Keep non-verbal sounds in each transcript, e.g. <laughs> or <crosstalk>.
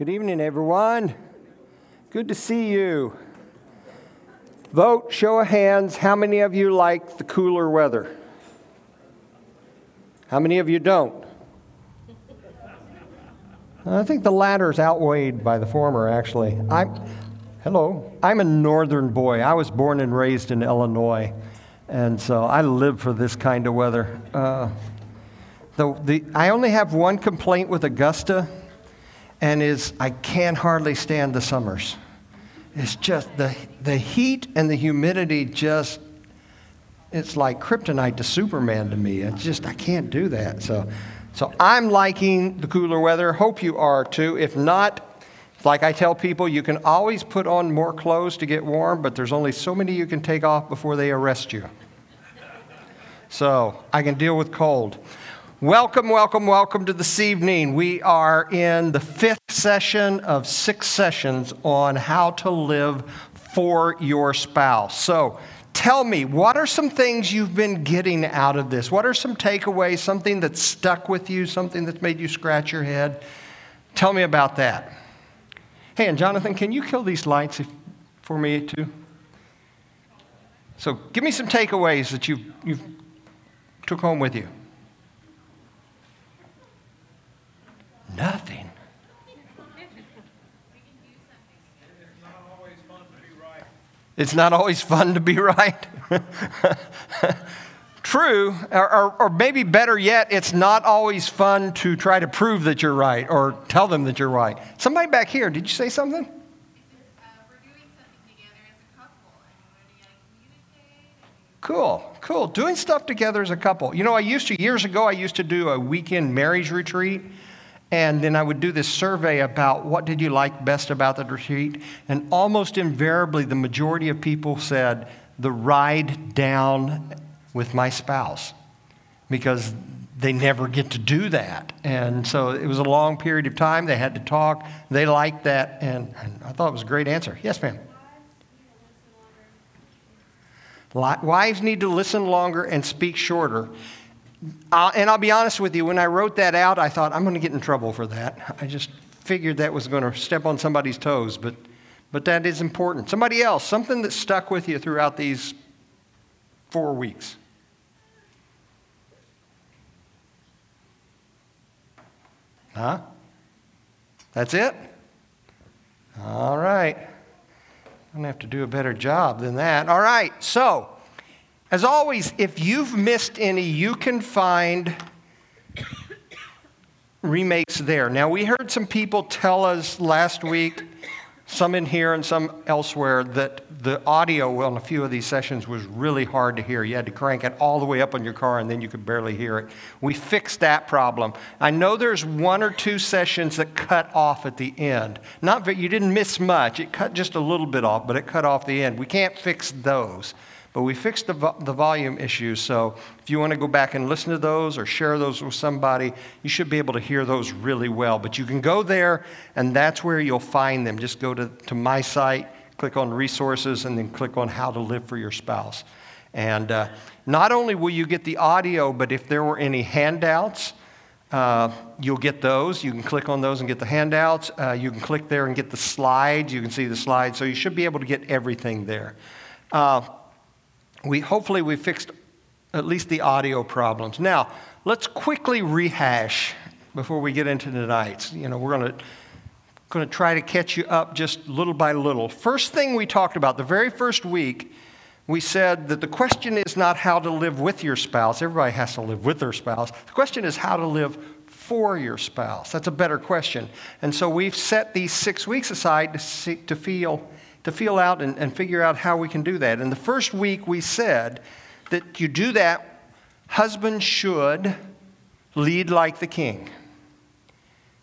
Good evening, everyone. Good to see you. Vote, show of hands, how many of you like the cooler weather? How many of you don't? I think the latter is outweighed by the former, actually. I'm, hello, I'm a northern boy. I was born and raised in Illinois, and so I live for this kind of weather. Uh, the, the, I only have one complaint with Augusta and is I can hardly stand the summers. It's just the, the heat and the humidity just, it's like kryptonite to Superman to me. It's just, I can't do that. So, so I'm liking the cooler weather. Hope you are too. If not, like I tell people, you can always put on more clothes to get warm, but there's only so many you can take off before they arrest you. So I can deal with cold. Welcome, welcome, welcome to this evening. We are in the fifth session of six sessions on how to live for your spouse. So, tell me, what are some things you've been getting out of this? What are some takeaways, something that's stuck with you, something that's made you scratch your head? Tell me about that. Hey, and Jonathan, can you kill these lights for me too? So, give me some takeaways that you've, you've took home with you. Nothing. It's not always fun to be right. <laughs> True, or, or, or, maybe better yet, it's not always fun to try to prove that you're right or tell them that you're right. Somebody back here, did you say something? Cool, cool. Doing stuff together as a couple. You know, I used to, years ago, I used to do a weekend marriage retreat and then I would do this survey about what did you like best about the retreat. And almost invariably, the majority of people said the ride down with my spouse because they never get to do that. And so it was a long period of time. They had to talk. They liked that. And, and I thought it was a great answer. Yes, ma'am. Wives need to listen longer and speak shorter. And I'll be honest with you, when I wrote that out, I thought, I'm going to get in trouble for that. I just figured that was going to step on somebody's toes, but, but that is important. Somebody else, something that stuck with you throughout these four weeks. Huh? That's it? All right. I'm going to have to do a better job than that. All right, so as always, if you've missed any, you can find remakes there. Now, we heard some people tell us last week, some in here and some elsewhere, that the audio on a few of these sessions was really hard to hear. You had to crank it all the way up on your car and then you could barely hear it. We fixed that problem. I know there's one or two sessions that cut off at the end. Not that you didn't miss much, it cut just a little bit off, but it cut off the end. We can't fix those. But we fixed the, vo- the volume issue, so if you want to go back and listen to those or share those with somebody, you should be able to hear those really well. But you can go there, and that's where you'll find them. Just go to, to my site, click on resources, and then click on how to live for your spouse. And uh, not only will you get the audio, but if there were any handouts, uh, you'll get those. You can click on those and get the handouts. Uh, you can click there and get the slides. You can see the slides. So you should be able to get everything there. Uh, we hopefully we fixed at least the audio problems. Now, let's quickly rehash before we get into tonight's. You know, we're going to going to try to catch you up just little by little. First thing we talked about, the very first week, we said that the question is not how to live with your spouse. Everybody has to live with their spouse. The question is how to live for your spouse. That's a better question. And so we've set these six weeks aside to, see, to feel to feel out and, and figure out how we can do that. In the first week, we said that you do that, husbands should lead like the king.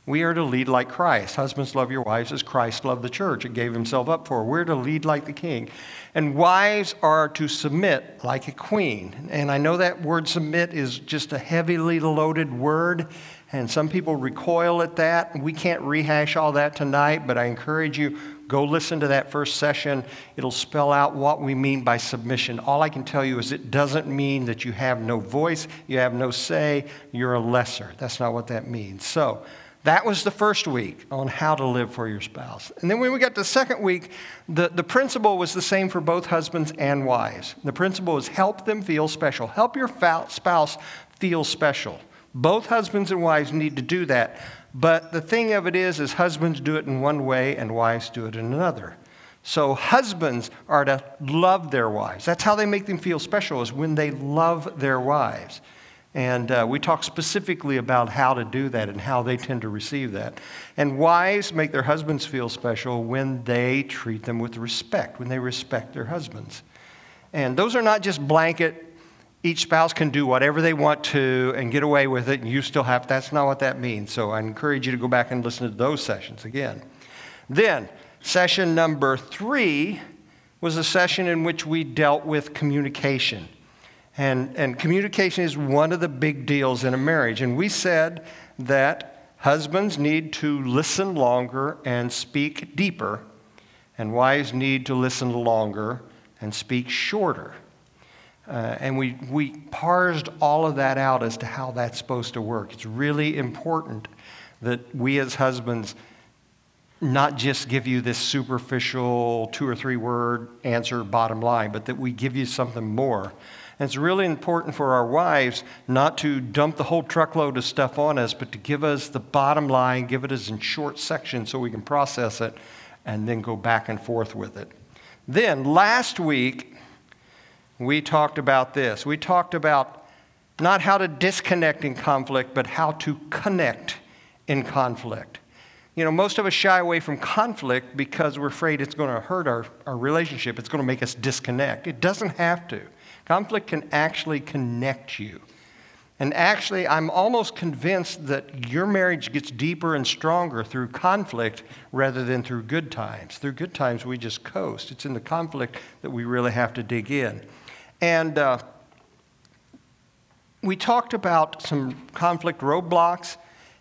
We are to lead like Christ. Husbands, love your wives as Christ loved the church and gave himself up for. We're to lead like the king. And wives are to submit like a queen. And I know that word submit is just a heavily loaded word, and some people recoil at that. We can't rehash all that tonight, but I encourage you Go listen to that first session. It'll spell out what we mean by submission. All I can tell you is it doesn't mean that you have no voice, you have no say, you're a lesser. That's not what that means. So, That was the first week on how to live for your spouse. And then when we got to the second week, the, the principle was the same for both husbands and wives. The principle was help them feel special. Help your spouse feel special. Both husbands and wives need to do that. But the thing of it is, is husbands do it in one way and wives do it in another. So husbands are to love their wives. That's how they make them feel special, is when they love their wives. And uh, we talk specifically about how to do that and how they tend to receive that. And wives make their husbands feel special when they treat them with respect, when they respect their husbands. And those are not just blanket, each spouse can do whatever they want to and get away with it, and you still have, that's not what that means. So I encourage you to go back and listen to those sessions again. Then, session number three was a session in which we dealt with communication. And, and communication is one of the big deals in a marriage. And we said that husbands need to listen longer and speak deeper, and wives need to listen longer and speak shorter. Uh, and we, we parsed all of that out as to how that's supposed to work. It's really important that we as husbands not just give you this superficial two or three word answer, bottom line, but that we give you something more. And it's really important for our wives not to dump the whole truckload of stuff on us, but to give us the bottom line, give it as in short sections so we can process it and then go back and forth with it. Then last week, we talked about this. We talked about not how to disconnect in conflict, but how to connect in conflict. You know, most of us shy away from conflict because we're afraid it's going to hurt our, our relationship. It's going to make us disconnect. It doesn't have to. Conflict can actually connect you. And actually, I'm almost convinced that your marriage gets deeper and stronger through conflict rather than through good times. Through good times, we just coast. It's in the conflict that we really have to dig in. And uh, we talked about some conflict roadblocks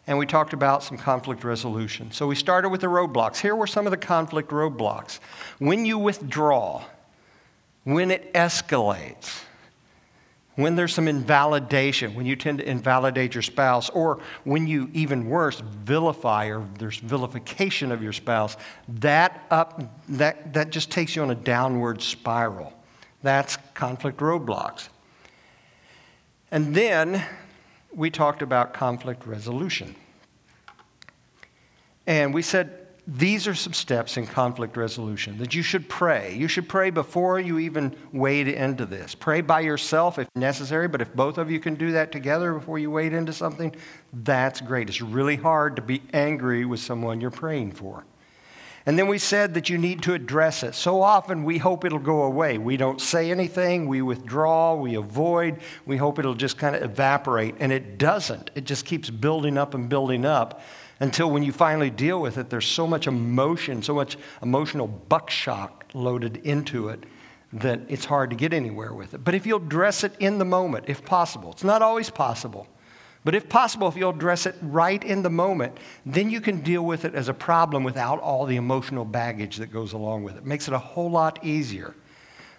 and we talked about some conflict resolution. So we started with the roadblocks. Here were some of the conflict roadblocks. When you withdraw, when it escalates, when there's some invalidation, when you tend to invalidate your spouse, or when you, even worse, vilify or there's vilification of your spouse, that, up, that, that just takes you on a downward spiral. That's conflict roadblocks. And then we talked about conflict resolution. And we said these are some steps in conflict resolution that you should pray. You should pray before you even wade into this. Pray by yourself if necessary, but if both of you can do that together before you wade into something, that's great. It's really hard to be angry with someone you're praying for. And then we said that you need to address it. So often we hope it'll go away. We don't say anything, we withdraw, we avoid, we hope it'll just kind of evaporate, and it doesn't. It just keeps building up and building up until when you finally deal with it, there's so much emotion, so much emotional buckshot loaded into it that it's hard to get anywhere with it. But if you'll address it in the moment, if possible, it's not always possible, but if possible, if you'll address it right in the moment, then you can deal with it as a problem without all the emotional baggage that goes along with it. it makes it a whole lot easier.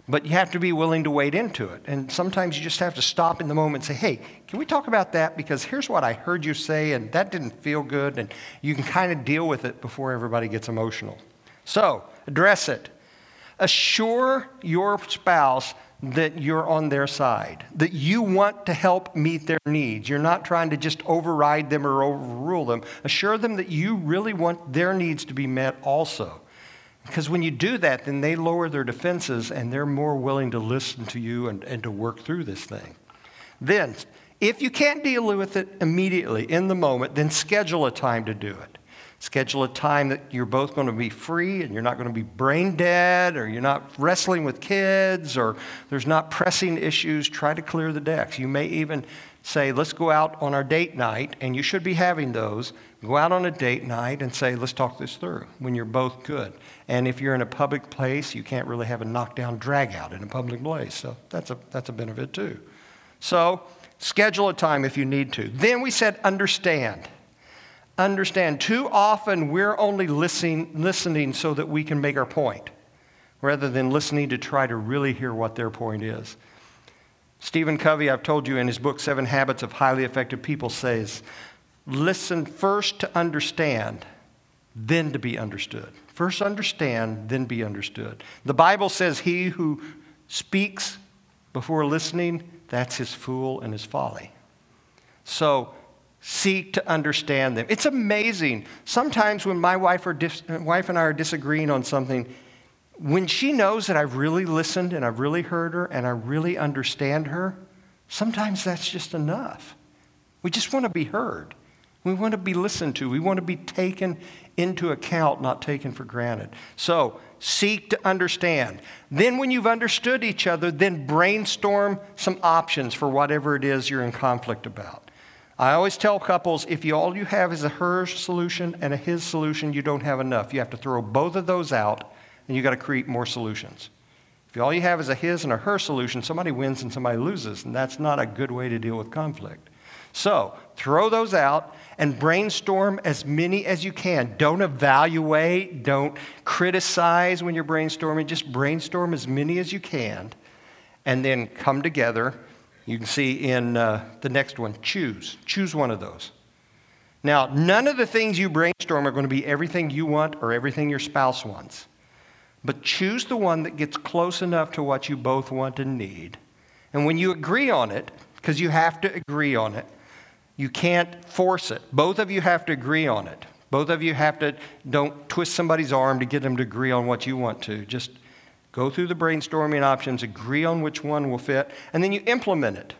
But you have to be willing to wade into it. And sometimes you just have to stop in the moment and say, hey, can we talk about that? Because here's what I heard you say, and that didn't feel good. And you can kind of deal with it before everybody gets emotional. So, address it. Assure your spouse that you're on their side, that you want to help meet their needs. You're not trying to just override them or overrule them. Assure them that you really want their needs to be met also. Because when you do that, then they lower their defenses and they're more willing to listen to you and, and to work through this thing. Then, if you can't deal with it immediately in the moment, then schedule a time to do it. Schedule a time that you're both going to be free and you're not going to be brain dead or you're not wrestling with kids or there's not pressing issues. Try to clear the decks. You may even say, let's go out on our date night, and you should be having those. Go out on a date night and say, let's talk this through when you're both good. And if you're in a public place, you can't really have a knockdown drag out in a public place. So that's a, that's a benefit too. So schedule a time if you need to. Then we said, understand. Understand. Too often we're only listening, listening so that we can make our point rather than listening to try to really hear what their point is. Stephen Covey, I've told you in his book, Seven Habits of Highly Effective People, says, listen first to understand, then to be understood. First understand, then be understood. The Bible says, He who speaks before listening, that's his fool and his folly. So seek to understand them. It's amazing. Sometimes when my wife, or dis- wife and I are disagreeing on something, when she knows that I've really listened and I've really heard her and I really understand her, sometimes that's just enough. We just want to be heard. We want to be listened to. We want to be taken into account, not taken for granted. So, seek to understand. Then, when you've understood each other, then brainstorm some options for whatever it is you're in conflict about. I always tell couples if you, all you have is a her solution and a his solution, you don't have enough. You have to throw both of those out and you've got to create more solutions. If all you have is a his and a her solution, somebody wins and somebody loses, and that's not a good way to deal with conflict. So throw those out and brainstorm as many as you can. Don't evaluate, don't criticize when you're brainstorming, just brainstorm as many as you can, and then come together. You can see in uh, the next one choose. Choose one of those. Now, none of the things you brainstorm are going to be everything you want or everything your spouse wants. But choose the one that gets close enough to what you both want and need. And when you agree on it, because you have to agree on it, you can't force it. Both of you have to agree on it. Both of you have to, don't twist somebody's arm to get them to agree on what you want to. Just go through the brainstorming options, agree on which one will fit, and then you implement it.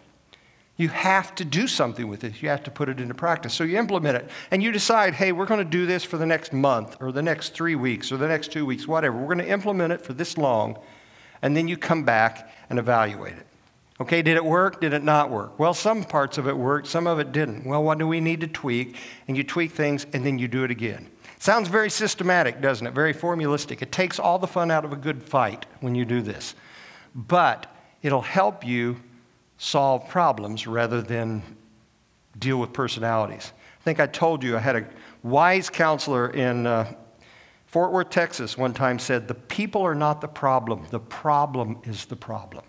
You have to do something with it. You have to put it into practice. So you implement it and you decide, hey, we're going to do this for the next month or the next three weeks or the next two weeks, whatever. We're going to implement it for this long. And then you come back and evaluate it. Okay, did it work? Did it not work? Well, some parts of it worked, some of it didn't. Well, what do we need to tweak? And you tweak things and then you do it again. Sounds very systematic, doesn't it? Very formulistic. It takes all the fun out of a good fight when you do this. But it'll help you solve problems rather than deal with personalities. I think I told you I had a wise counselor in uh, Fort Worth, Texas, one time said, The people are not the problem, the problem is the problem.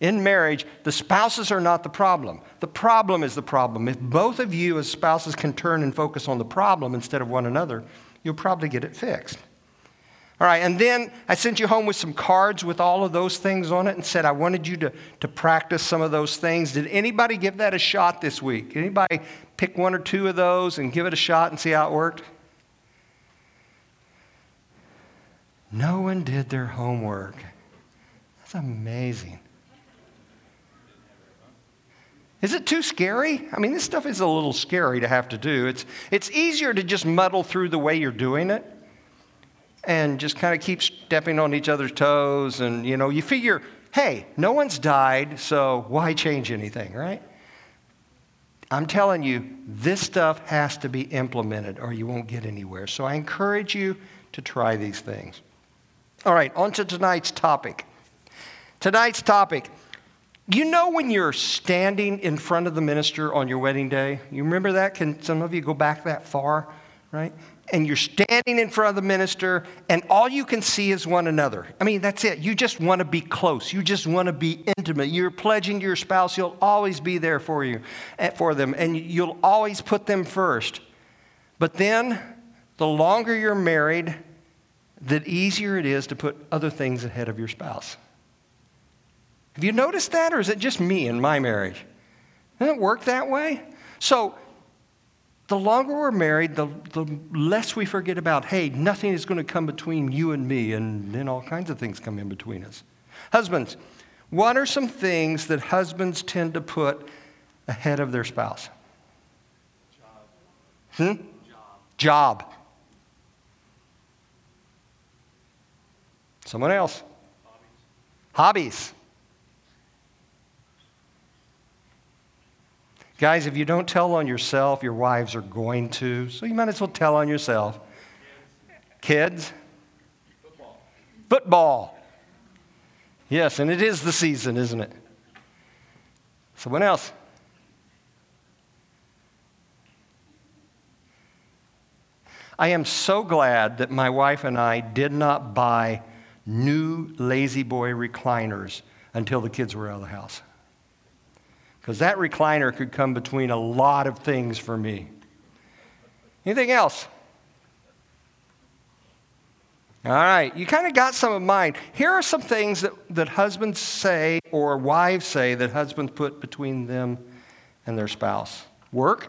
In marriage, the spouses are not the problem. The problem is the problem. If both of you as spouses can turn and focus on the problem instead of one another, you'll probably get it fixed. All right, and then I sent you home with some cards with all of those things on it and said I wanted you to, to practice some of those things. Did anybody give that a shot this week? Anybody pick one or two of those and give it a shot and see how it worked? No one did their homework. That's amazing. Is it too scary? I mean, this stuff is a little scary to have to do. It's, it's easier to just muddle through the way you're doing it and just kind of keep stepping on each other's toes. And, you know, you figure, hey, no one's died, so why change anything, right? I'm telling you, this stuff has to be implemented or you won't get anywhere. So I encourage you to try these things. All right, on to tonight's topic. Tonight's topic. You know when you're standing in front of the minister on your wedding day? You remember that? Can some of you go back that far? Right? and you're standing in front of the minister, and all you can see is one another. I mean, that's it. You just want to be close. You just want to be intimate. You're pledging to your spouse, you'll always be there for you, eh, for them, and you'll always put them first. But then, the longer you're married, the easier it is to put other things ahead of your spouse. Have you noticed that, or is it just me in my marriage? Doesn't it work that way? So, the longer we're married, the, the less we forget about, hey, nothing is going to come between you and me, and then all kinds of things come in between us. Husbands, what are some things that husbands tend to put ahead of their spouse? Job. Hmm? Job. Job. Someone else. Hobbies. Hobbies. Guys, if you don't tell on yourself, your wives are going to. So you might as well tell on yourself. Kids? Football. Football. Yes, and it is the season, isn't it? Someone else? I am so glad that my wife and I did not buy new La-Z-Boy recliners until the kids were out of the house because that recliner could come between a lot of things for me. Anything else? All right, you kind of got some of mine. Here are some things that, that husbands say or wives say that husbands put between them and their spouse work.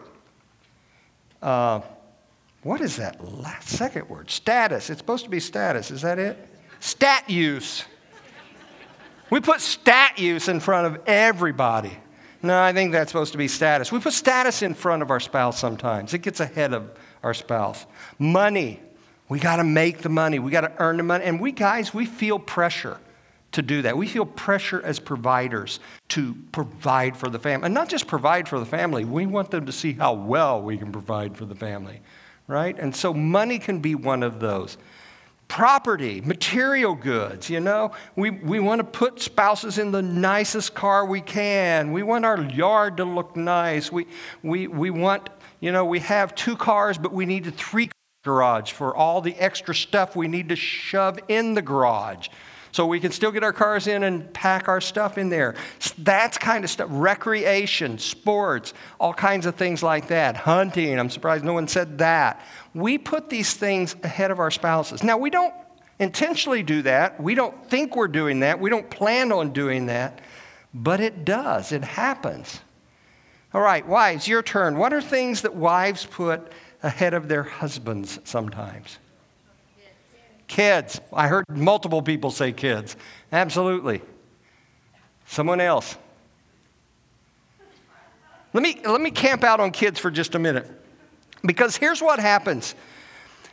Uh, what is that last, second word? Status. It's supposed to be status. Is that it? Stat use. We put stat use in front of everybody. No, I think that's supposed to be status. We put status in front of our spouse sometimes, it gets ahead of our spouse. Money. We got to make the money. We got to earn the money. And we guys, we feel pressure to do that. We feel pressure as providers to provide for the family. And not just provide for the family, we want them to see how well we can provide for the family, right? And so money can be one of those. Property, material goods, you know, we, we want to put spouses in the nicest car we can. We want our yard to look nice. We, we, we want, you know, we have two cars, but we need a three-car garage for all the extra stuff we need to shove in the garage so we can still get our cars in and pack our stuff in there. That's kind of stuff. Recreation, sports, all kinds of things like that. Hunting, I'm surprised no one said that. We put these things ahead of our spouses. Now, we don't intentionally do that. We don't think we're doing that. We don't plan on doing that. But it does, it happens. All right, wives, your turn. What are things that wives put ahead of their husbands sometimes. Kids. I heard multiple people say kids. Absolutely. Someone else. Let me, let me camp out on kids for just a minute. Because here's what happens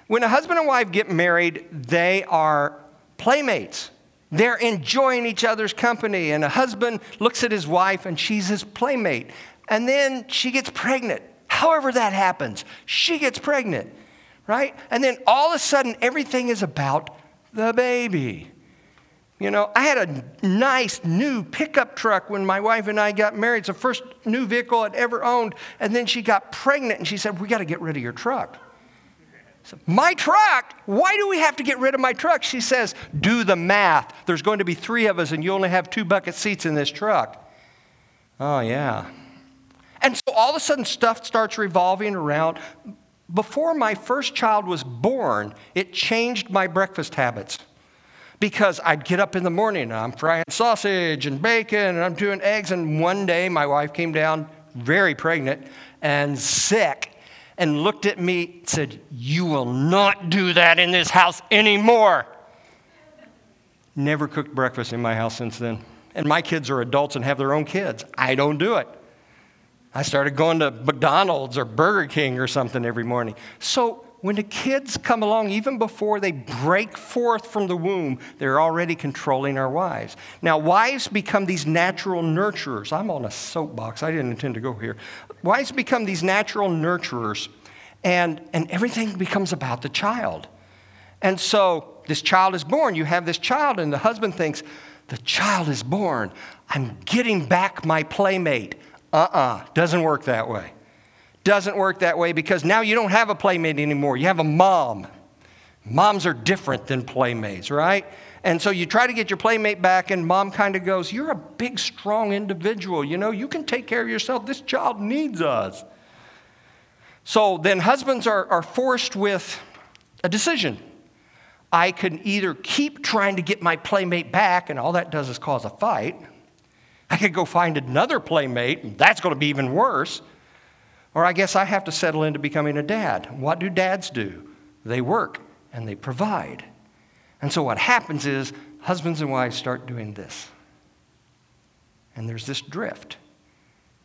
when a husband and wife get married, they are playmates. They're enjoying each other's company, and a husband looks at his wife and she's his playmate. And then she gets pregnant. However, that happens, she gets pregnant, right? And then all of a sudden, everything is about the baby. You know, I had a nice new pickup truck when my wife and I got married. It's the first new vehicle I'd ever owned. And then she got pregnant and she said, We got to get rid of your truck. Said, my truck? Why do we have to get rid of my truck? She says, Do the math. There's going to be three of us and you only have two bucket seats in this truck. Oh, yeah. And so all of a sudden, stuff starts revolving around. Before my first child was born, it changed my breakfast habits. Because I'd get up in the morning and I'm frying sausage and bacon and I'm doing eggs. And one day, my wife came down very pregnant and sick and looked at me and said, You will not do that in this house anymore. Never cooked breakfast in my house since then. And my kids are adults and have their own kids. I don't do it. I started going to McDonald's or Burger King or something every morning. So when the kids come along, even before they break forth from the womb, they're already controlling our wives. Now, wives become these natural nurturers. I'm on a soapbox. I didn't intend to go here. Wives become these natural nurturers, and, and everything becomes about the child. And so this child is born. You have this child, and the husband thinks, the child is born. I'm getting back my playmate. Uh uh-uh, uh, doesn't work that way. Doesn't work that way because now you don't have a playmate anymore. You have a mom. Moms are different than playmates, right? And so you try to get your playmate back, and mom kind of goes, You're a big, strong individual. You know, you can take care of yourself. This child needs us. So then husbands are, are forced with a decision. I can either keep trying to get my playmate back, and all that does is cause a fight, I could go find another playmate, and that's going to be even worse. Or I guess I have to settle into becoming a dad. What do dads do? They work and they provide. And so what happens is husbands and wives start doing this. And there's this drift.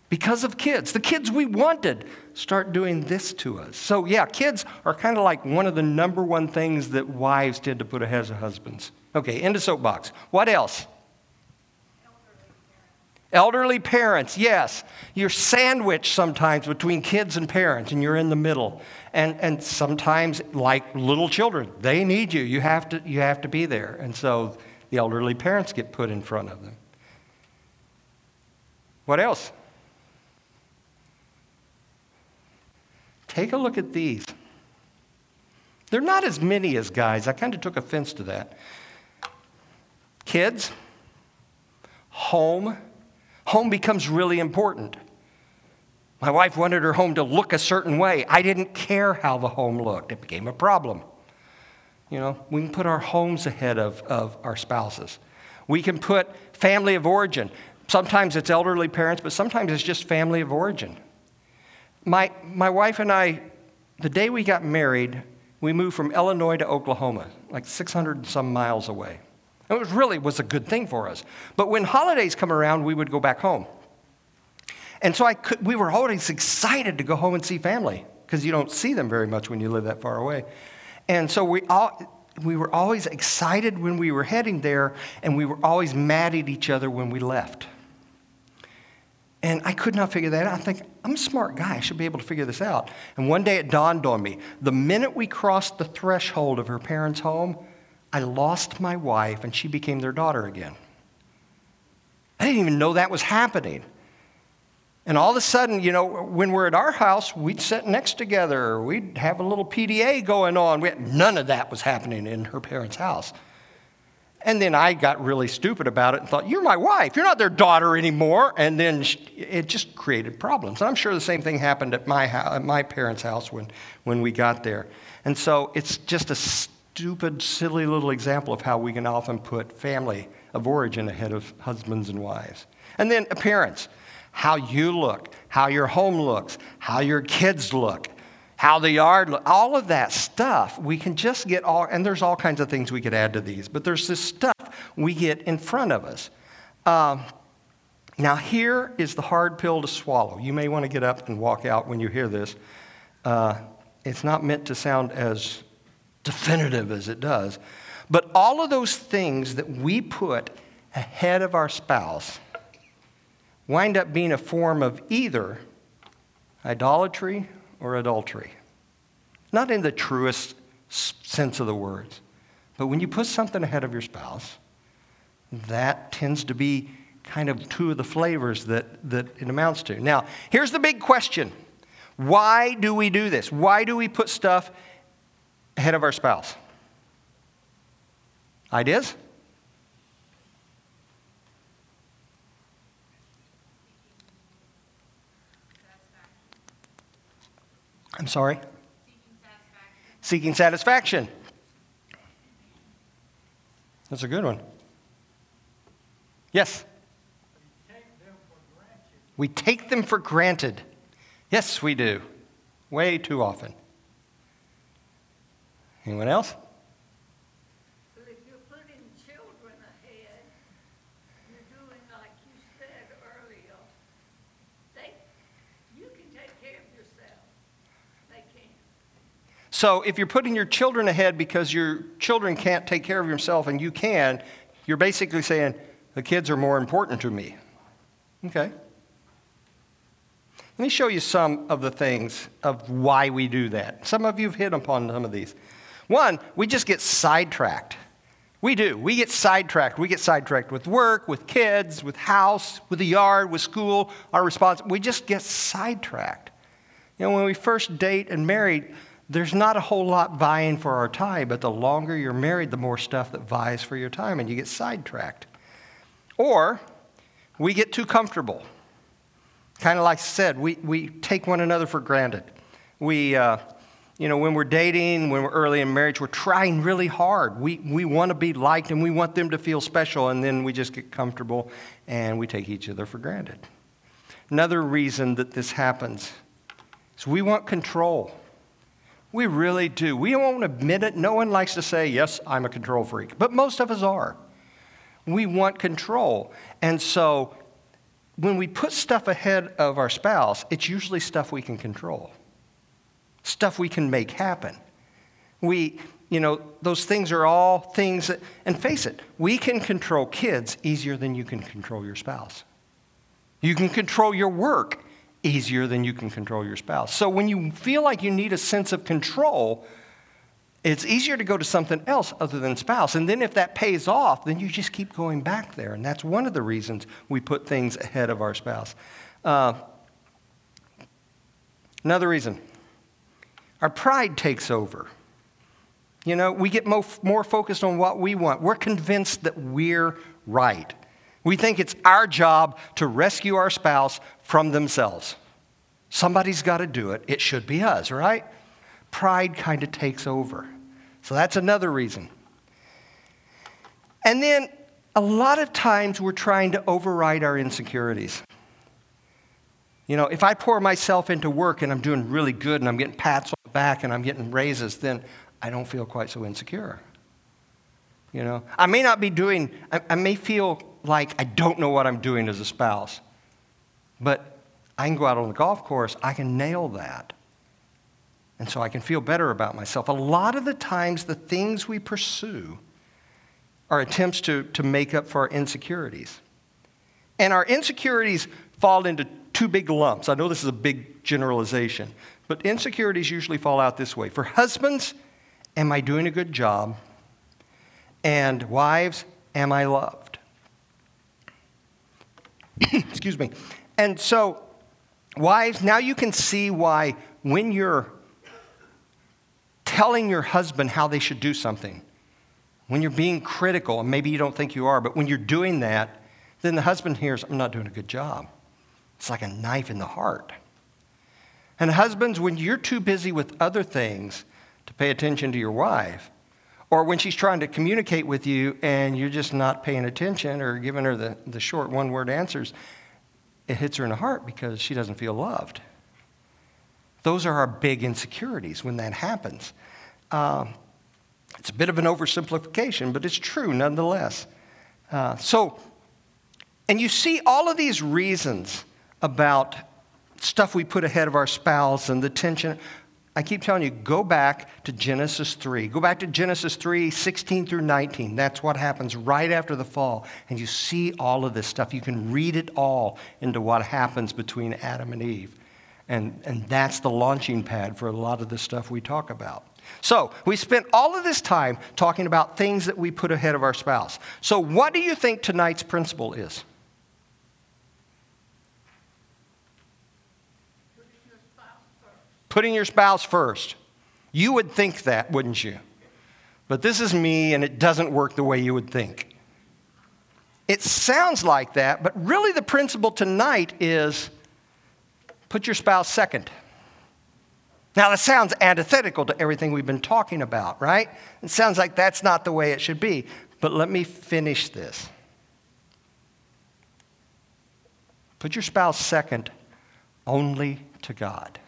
Because of kids, the kids we wanted start doing this to us. So, yeah, kids are kind of like one of the number one things that wives tend to put ahead of husbands. Okay, into soapbox. What else? Elderly parents, yes. You're sandwiched sometimes between kids and parents, and you're in the middle. And, and sometimes, like little children, they need you. You have, to, you have to be there. And so the elderly parents get put in front of them. What else? Take a look at these. They're not as many as guys. I kind of took offense to that. Kids, home, home becomes really important. My wife wanted her home to look a certain way. I didn't care how the home looked, it became a problem. You know, we can put our homes ahead of, of our spouses. We can put family of origin. Sometimes it's elderly parents, but sometimes it's just family of origin. My, my wife and I, the day we got married, we moved from Illinois to Oklahoma, like 600 and some miles away. It was really was a good thing for us. But when holidays come around, we would go back home. And so I could, we were always excited to go home and see family because you don't see them very much when you live that far away. And so we, all, we were always excited when we were heading there, and we were always mad at each other when we left. And I could not figure that out. I think, I'm a smart guy. I should be able to figure this out. And one day it dawned on me. The minute we crossed the threshold of her parents' home, I lost my wife and she became their daughter again. I didn't even know that was happening. And all of a sudden, you know, when we're at our house, we'd sit next together. We'd have a little PDA going on. Had, none of that was happening in her parents' house. And then I got really stupid about it and thought, You're my wife. You're not their daughter anymore. And then it just created problems. And I'm sure the same thing happened at my, house, at my parents' house when, when we got there. And so it's just a stupid, silly little example of how we can often put family of origin ahead of husbands and wives. And then appearance how you look, how your home looks, how your kids look, how the yard looks, all of that stuff. We can just get all, and there's all kinds of things we could add to these, but there's this stuff we get in front of us. Um, now, here is the hard pill to swallow. You may want to get up and walk out when you hear this. Uh, it's not meant to sound as definitive as it does. But all of those things that we put ahead of our spouse wind up being a form of either idolatry or adultery. Not in the truest sense of the words, but when you put something ahead of your spouse, that tends to be kind of two of the flavors that, that it amounts to. Now, here's the big question why do we do this? Why do we put stuff ahead of our spouse? Ideas? I'm sorry? Seeking satisfaction. Seeking satisfaction. That's a good one. Yes? We take them for granted. Yes, we do. Way too often. Anyone else? So if you're putting your children ahead because your children can't take care of yourself and you can, you're basically saying, the kids are more important to me. Okay. Let me show you some of the things of why we do that. Some of you have hit upon some of these. One, we just get sidetracked. We do. We get sidetracked. We get sidetracked with work, with kids, with house, with the yard, with school, our response. We just get sidetracked. You know, when we first date and married, there's not a whole lot vying for our time, but the longer you're married, the more stuff that vies for your time, and you get sidetracked. Or we get too comfortable. Kind of like I said, we, we take one another for granted. We, uh, you know, when we're dating, when we're early in marriage, we're trying really hard. We, we want to be liked and we want them to feel special, and then we just get comfortable and we take each other for granted. Another reason that this happens is we want control. We really do. We don't won't admit it. No one likes to say, Yes, I'm a control freak, but most of us are. We want control. And so when we put stuff ahead of our spouse, it's usually stuff we can control, stuff we can make happen. We, you know, those things are all things that, and face it, we can control kids easier than you can control your spouse. You can control your work easier than you can control your spouse. So when you feel like you need a sense of control, it's easier to go to something else other than spouse. And then if that pays off, then you just keep going back there. And that's one of the reasons we put things ahead of our spouse. Uh, another reason our pride takes over. You know, we get mo- more focused on what we want. We're convinced that we're right. We think it's our job to rescue our spouse from themselves. Somebody's got to do it. It should be us, right? Pride kind of takes over. So that's another reason. And then a lot of times we're trying to override our insecurities. You know, if I pour myself into work and I'm doing really good and I'm getting pats back and I'm getting raises, then I don't feel quite so insecure. You know, I may not be doing, I, I may feel like I don't know what I'm doing as a spouse, but I can go out on the golf course, I can nail that. And so I can feel better about myself. A lot of the times, the things we pursue are attempts to, to make up for our insecurities. And our insecurities fall into two big lumps. I know this is a big generalization, but insecurities usually fall out this way. For husbands, am I doing a good job? And wives, am I loved? <coughs> Excuse me. And so, wives, now you can see why when you're telling your husband how they should do something, when you're being critical, and maybe you don't think you are, but when you're doing that, then the husband hears, I'm not doing a good job. It's like a knife in the heart. And husbands, when you're too busy with other things to pay attention to your wife, or when she's trying to communicate with you and you're just not paying attention or giving her the, the short one word answers, it hits her in the heart because she doesn't feel loved. Those are our big insecurities when that happens. Um, it's a bit of an oversimplification, but it's true nonetheless. Uh, so, and you see all of these reasons about stuff we put ahead of our spouse and the tension. I keep telling you, go back to Genesis 3. Go back to Genesis 3, 16 through 19. That's what happens right after the fall. And you see all of this stuff. You can read it all into what happens between Adam and Eve. And, and that's the launching pad for a lot of the stuff we talk about. So, we spent all of this time talking about things that we put ahead of our spouse. So, what do you think tonight's principle is? Putting your spouse first. You would think that, wouldn't you? But this is me, and it doesn't work the way you would think. It sounds like that, but really the principle tonight is put your spouse second. Now, that sounds antithetical to everything we've been talking about, right? It sounds like that's not the way it should be. But let me finish this. Put your spouse second only to God.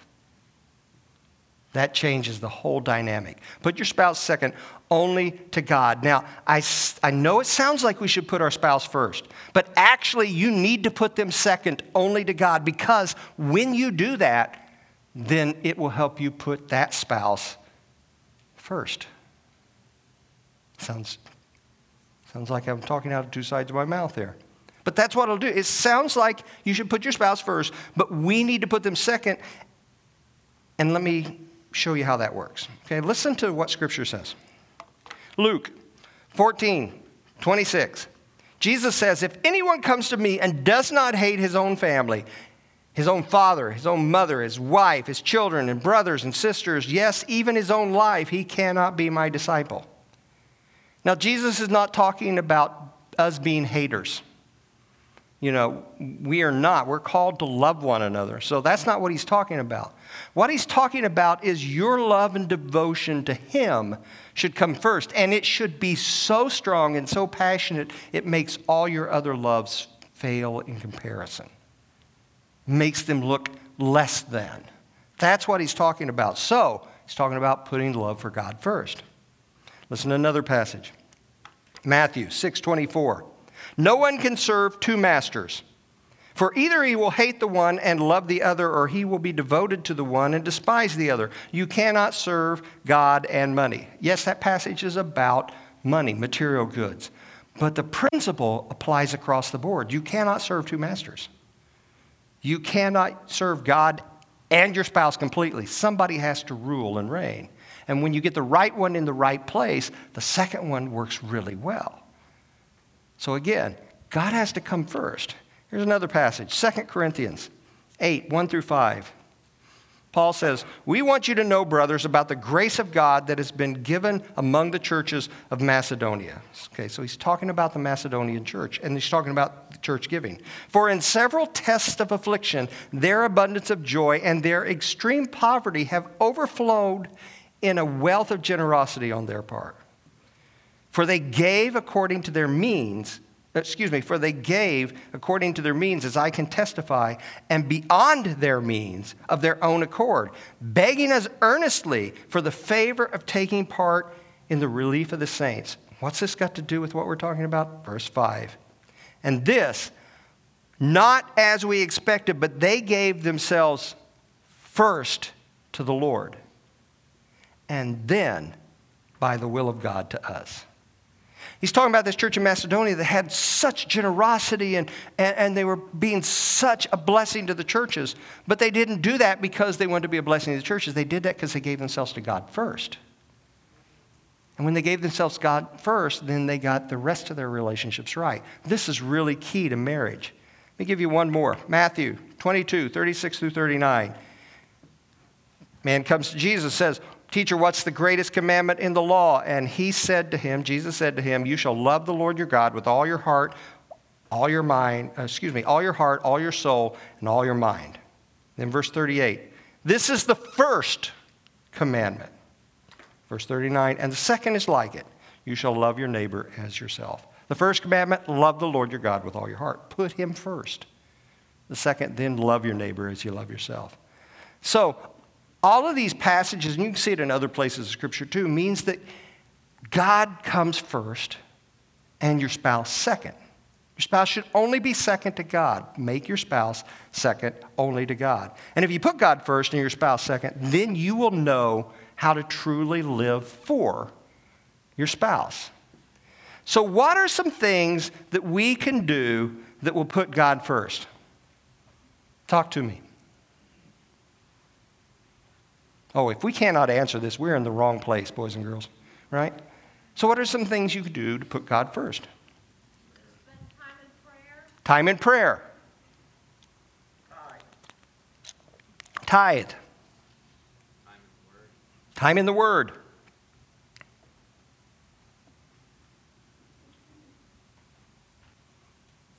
That changes the whole dynamic. Put your spouse second only to God. Now, I, I know it sounds like we should put our spouse first, but actually, you need to put them second only to God because when you do that, then it will help you put that spouse first. Sounds, sounds like I'm talking out of two sides of my mouth there. But that's what it'll do. It sounds like you should put your spouse first, but we need to put them second. And let me show you how that works. Okay, listen to what Scripture says. Luke 14, 26. Jesus says, If anyone comes to me and does not hate his own family, his own father, his own mother, his wife, his children, and brothers and sisters, yes, even his own life, he cannot be my disciple. Now, Jesus is not talking about us being haters. You know, we are not. We're called to love one another. So that's not what he's talking about. What he's talking about is your love and devotion to him should come first. And it should be so strong and so passionate, it makes all your other loves fail in comparison makes them look less than. That's what he's talking about. So, he's talking about putting love for God first. Listen to another passage. Matthew 6:24. No one can serve two masters. For either he will hate the one and love the other, or he will be devoted to the one and despise the other. You cannot serve God and money. Yes, that passage is about money, material goods. But the principle applies across the board. You cannot serve two masters. You cannot serve God and your spouse completely. Somebody has to rule and reign. And when you get the right one in the right place, the second one works really well. So again, God has to come first. Here's another passage 2 Corinthians 8 1 through 5. Paul says, We want you to know, brothers, about the grace of God that has been given among the churches of Macedonia. Okay, so he's talking about the Macedonian church, and he's talking about the church giving. For in several tests of affliction, their abundance of joy and their extreme poverty have overflowed in a wealth of generosity on their part. For they gave according to their means excuse me, for they gave according to their means, as I can testify, and beyond their means of their own accord, begging us earnestly for the favor of taking part in the relief of the saints. What's this got to do with what we're talking about? Verse 5. And this, not as we expected, but they gave themselves first to the Lord, and then by the will of God to us. He's talking about this church in Macedonia that had such generosity and, and, and, they were being such a blessing to the churches. But they didn't do that because they wanted to be a blessing to the churches. They did that because they gave themselves to God first. And when they gave themselves God first, then they got the rest of their relationships right. This is really key to marriage. Let me give you one more Matthew 22, 36 through 39. Man comes to Jesus, says, Teacher, what's the greatest commandment in the law? And he said to him, Jesus said to him, You shall love the Lord your God with all your heart, all your mind, uh, excuse me, all your heart, all your soul, and all your mind. Then verse 38, this is the first commandment. Verse 39, and the second is like it you shall love your neighbor as yourself. The first commandment, love the Lord your God with all your heart. Put him first. The second, then love your neighbor as you love yourself. So, all of these passages, and you can see it in other places of Scripture too, means that God comes first and your spouse second. Your spouse should only be second to God. Make your spouse second only to God. And if you put God first and your spouse second, then you will know how to truly live for your spouse. So, what are some things that we can do that will put God first? Talk to me. Oh, if we cannot answer this, we're in the wrong place, boys and girls, right? So, what are some things you could do to put God first? Time in prayer. Time in prayer. Tithe. Time in the Word.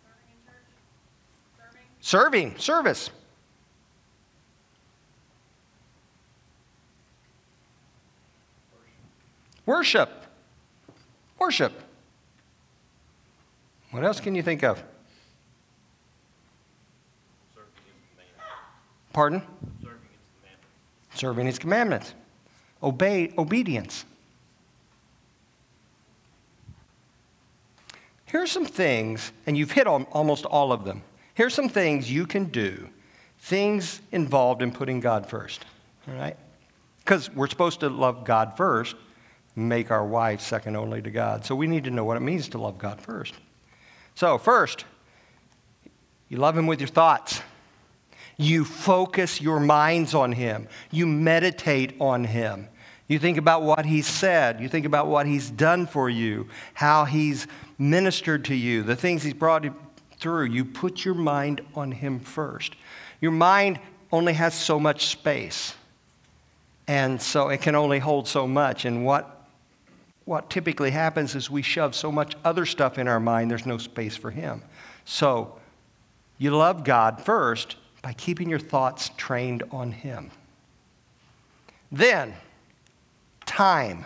Serving in. Serving. Serving, service. Worship. Worship. What else can you think of? Pardon? Serving his commandments. Obey obedience. Here's some things, and you've hit on almost all of them. Here's some things you can do, things involved in putting God first. All right? Because we're supposed to love God first, make our wife second only to God. So we need to know what it means to love God first. So, first, you love Him with your thoughts. You focus your minds on Him. You meditate on Him. You think about what He's said. You think about what He's done for you, how He's ministered to you, the things He's brought through. You put your mind on Him first. Your mind only has so much space, and so it can only hold so much. And what what typically happens is we shove so much other stuff in our mind, there's no space for Him. So you love God first by keeping your thoughts trained on Him. Then, time.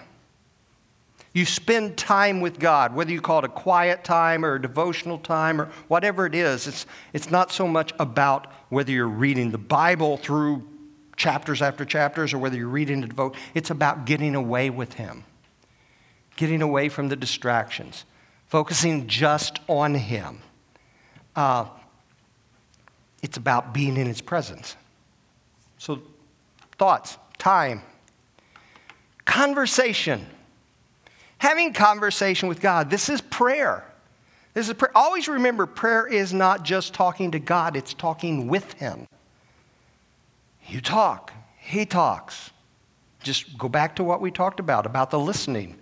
You spend time with God, whether you call it a quiet time or a devotional time or whatever it is. It's, it's not so much about whether you're reading the Bible through chapters after chapters or whether you're reading the devote. It's about getting away with Him getting away from the distractions, focusing just on Him. Uh, it's about being in His presence. So, thoughts, time, conversation. Having conversation with God. This is prayer. This is prayer. Always remember, prayer is not just talking to God, it's talking with Him. You talk, He talks. Just go back to what we talked about, about the listening.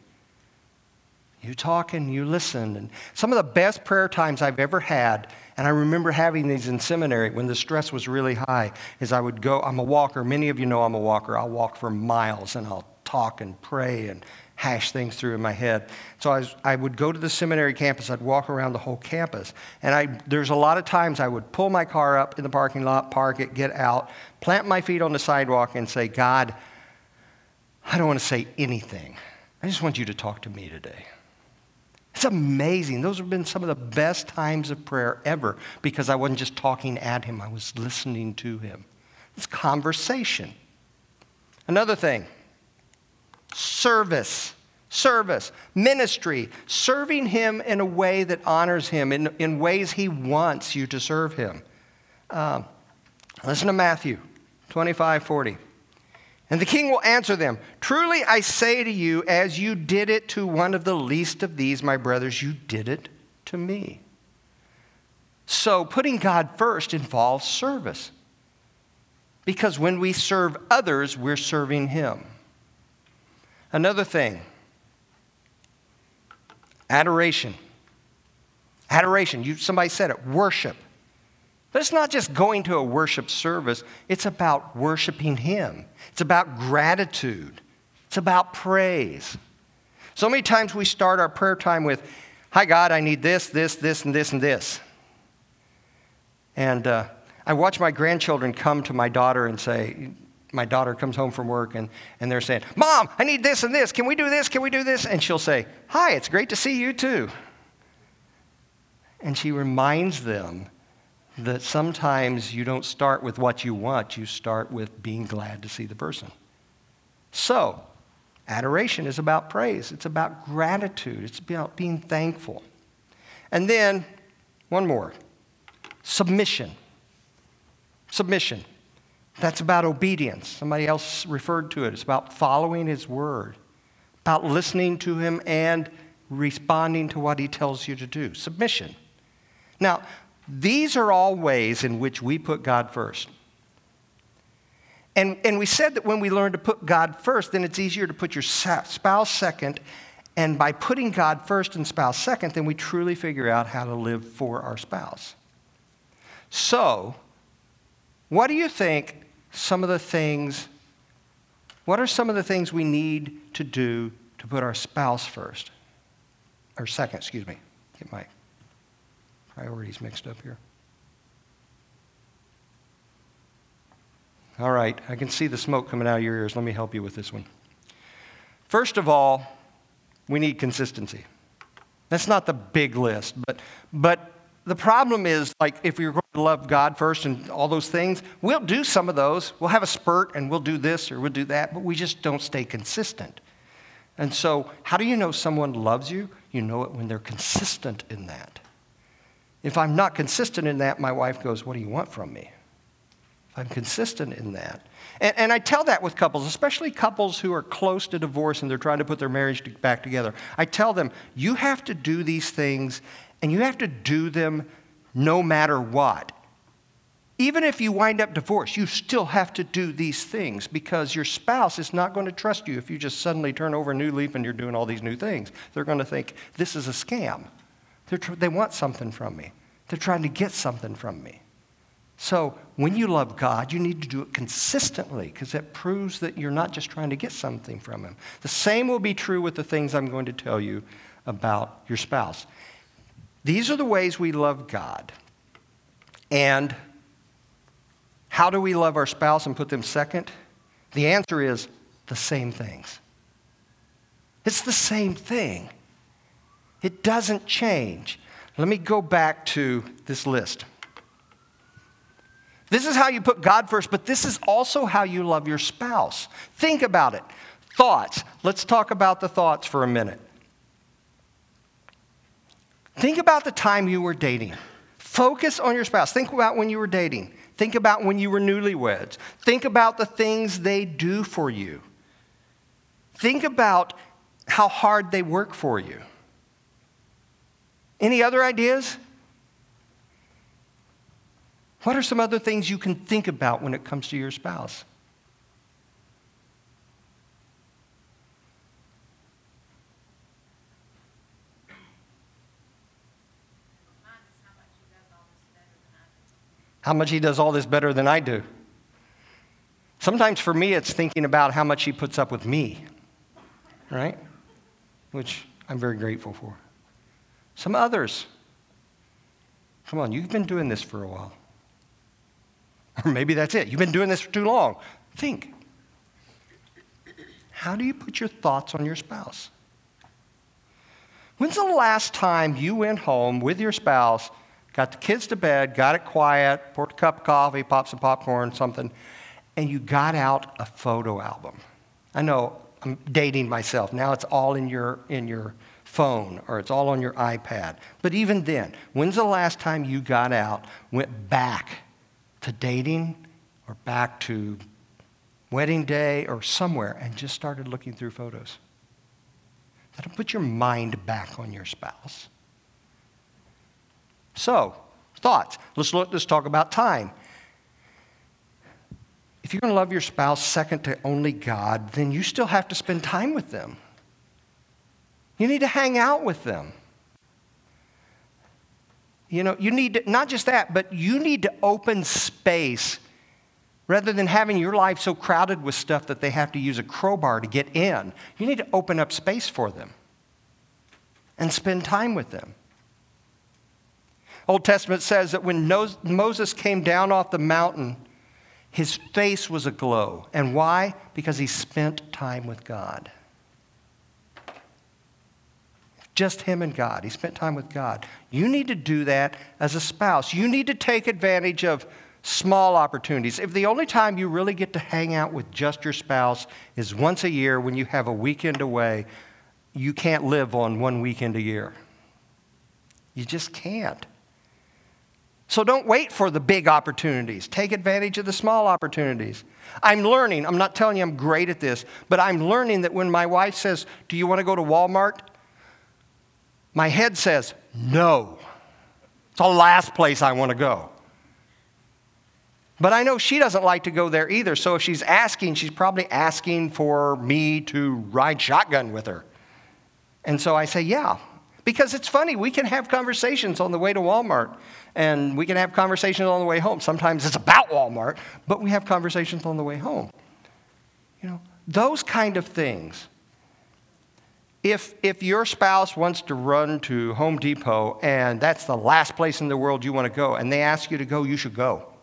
You talk and you listen. And some of the best prayer times I've ever had, and I remember having these in seminary when the stress was really high, is I would go, I'm a walker. Many of you know I'm a walker. I'll walk for miles and I'll talk and pray and hash things through in my head. So I, was, I would go to the seminary campus, I'd walk around the whole campus. And I, there's a lot of times I would pull my car up in the parking lot, park it, get out, plant my feet on the sidewalk, and say, God, I don't want to say anything. I just want you to talk to me today. It's amazing. Those have been some of the best times of prayer ever because I wasn't just talking at him, I was listening to him. It's conversation. Another thing, service. Service, ministry, serving Him in a way that honors Him, in, in ways He wants you to serve Him. Um, listen to Matthew 25 40. And the king will answer them Truly I say to you, as you did it to one of the least of these, my brothers, you did it to me. So putting God first involves service. Because when we serve others, we're serving Him. Another thing adoration. Adoration. You, somebody said it worship. But it's not just going to a worship service, it's about worshiping Him. It's about gratitude, it's about praise. So many times we start our prayer time with, Hi, God, I need this, this, this, and this, and this. And uh, I watch my grandchildren come to my daughter and say, my daughter comes home from work and, and they're saying, Mom, I need this and this. Can we do this? Can we do this? And she'll say, Hi, it's great to see you too. And she reminds them that sometimes you don't start with what you want, you start with being glad to see the person. So, adoration is about praise, it's about gratitude, it's about being thankful. And then, one more submission. Submission. That's about obedience. Somebody else referred to it. It's about following His word, about listening to Him and responding to what He tells you to do. Submission. Now, these are all ways in which we put God first. And, and we said that when we learn to put God first, then it's easier to put your spouse second. And by putting God first and spouse second, then we truly figure out how to live for our spouse. So, what do you think some of the things, what are some of the things we need to do to put our spouse first? Or second, excuse me. Get my priorities mixed up here. All right, I can see the smoke coming out of your ears. Let me help you with this one. First of all, we need consistency. That's not the big list, but, but the problem is like if we are going to love God first and all those things, we'll do some of those. We'll have a spurt and we'll do this or we'll do that, but we just don't stay consistent. And so, how do you know someone loves you? You know it when they're consistent in that. If I'm not consistent in that, my wife goes, What do you want from me? If I'm consistent in that. And, and, I tell that with couples, especially couples who are close to divorce and they're trying to put their marriage back together. I tell them, You have to do these things and you have to do them no matter what. Even if you wind up divorced, you still have to do these things because your spouse is not going to trust you if you just suddenly turn over a new leaf and you're doing all these new things. They're going to think, this is a scam. Tr- they want something from me, they're trying to get something from me. So when you love God, you need to do it consistently because that proves that you're not just trying to get something from Him. The same will be true with the things I'm going to tell you about your spouse. These are the ways we love God. And how do we love our spouse and put them second? The answer is the same things. It's the same thing. It doesn't change. Let me go back to this list. This is how you put God first, but this is also how you love your spouse. Think about it. Thoughts. Let's talk about the thoughts for a minute. Think about the time you were dating. Focus on your spouse. Think about when you were dating. Think about when you were newlyweds. Think about the things they do for you. Think about how hard they work for you. Any other ideas? What are some other things you can think about when it comes to your spouse? How much he does all this better than I do. Sometimes for me, it's thinking about how much he puts up with me, right? Which I'm very grateful for. Some others, come on, you've been doing this for a while. Or <laughs> maybe that's it. You've been doing this for too long. Think. How do you put your thoughts on your spouse? When's the last time you went home with your spouse, got the kids to bed, got it quiet, poured a cup of coffee, popped some popcorn, something, and you got out a photo album? I know I'm dating myself. Now it's all in your, in your phone or it's all on your iPad. But even then, when's the last time you got out, went back to dating or back to wedding day or somewhere and just started looking through photos? That'll put your mind back on your spouse. So, thoughts. Let's, look, let's talk about time. If you're going to love your spouse second to only God, then you still have to spend time with them. You need to hang out with them. You know, you need to, not just that, but you need to open space Rather than having your life so crowded with stuff that they have to use a crowbar to get in, you need to open up space for them and spend time with them. Old Testament says that when Moses came down off the mountain, his face was aglow. And why? Because he spent time with God. Just him and God. He spent time with God. You need to do that as a spouse. You need to take advantage of small opportunities. If the only time you really get to hang out with just your spouse is once a year when you have a weekend away, you can't live on one weekend a year. You just can't. So don't wait for the big opportunities. Take advantage of the small opportunities. I'm learning, I'm not telling you I'm great at this, but I'm learning that when my wife says, Do you want to go to Walmart? My head says, No. It's the last place I want to go. But I know she doesn't like to go there either. So if she's asking, she's probably asking for me to ride shotgun with her. And so I say, yeah. Because it's funny, we can have conversations on the way to Walmart and we can have conversations on the way home. Sometimes it's about Walmart, but we have conversations on the way home. You know, those kind of things. If, if your spouse wants to run to Home Depot and that's the last place in the world you want to go and they ask you to go, you should go.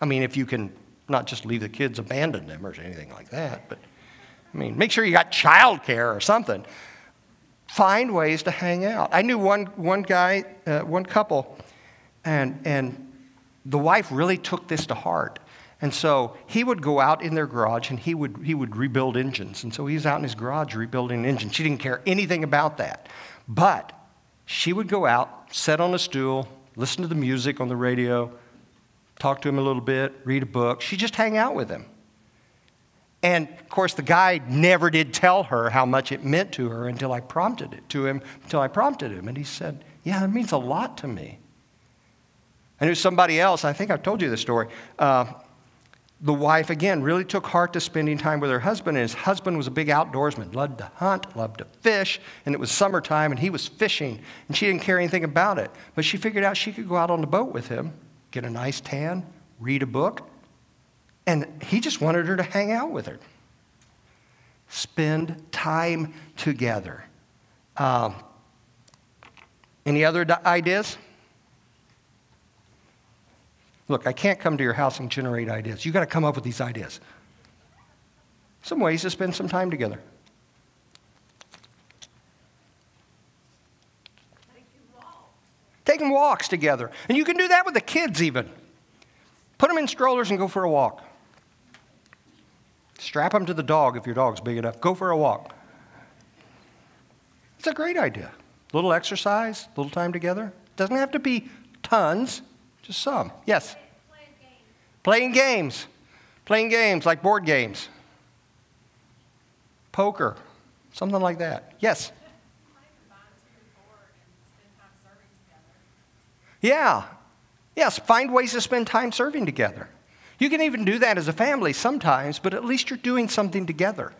I mean, if you can not just leave the kids, abandon them or anything like that, but I mean, make sure you got childcare or something. Find ways to hang out. I knew one, one guy, uh, one couple, and, and the wife really took this to heart. And so he would go out in their garage and he would, he would rebuild engines. And so he was out in his garage rebuilding engines. She didn't care anything about that. But she would go out, sit on a stool, listen to the music on the radio, talk to him a little bit, read a book. She just hang out with him. And of course, the guy never did tell her how much it meant to her until I prompted it to him, until I prompted him. And he said, Yeah, it means a lot to me. I knew somebody else, I think I've told you this story. Uh, the wife, again, really took heart to spending time with her husband, and his husband was a big outdoorsman, loved to hunt, loved to fish, and it was summertime, and he was fishing, and she didn't care anything about it. But she figured out she could go out on the boat with him get a nice tan, read a book, and he just wanted her to hang out with her. Spend time together. Um, any other ideas? Look, I can't come to your house and generate ideas. You've got to come up with these ideas. Some ways to spend some time together. taking walks together. And you can do that with the kids, even. Put them in strollers and go for a walk. Strap them to the dog if your dog's big enough. Go for a walk. It's a great idea. Little exercise, little time together. Doesn't have to be tons, just some. Yes? Playing games. Playing games. Playing games like board games. Poker, something like that. Yes? Yeah. Yes, find ways to spend time serving together. You can even do that as a family sometimes, but at least you're doing something together.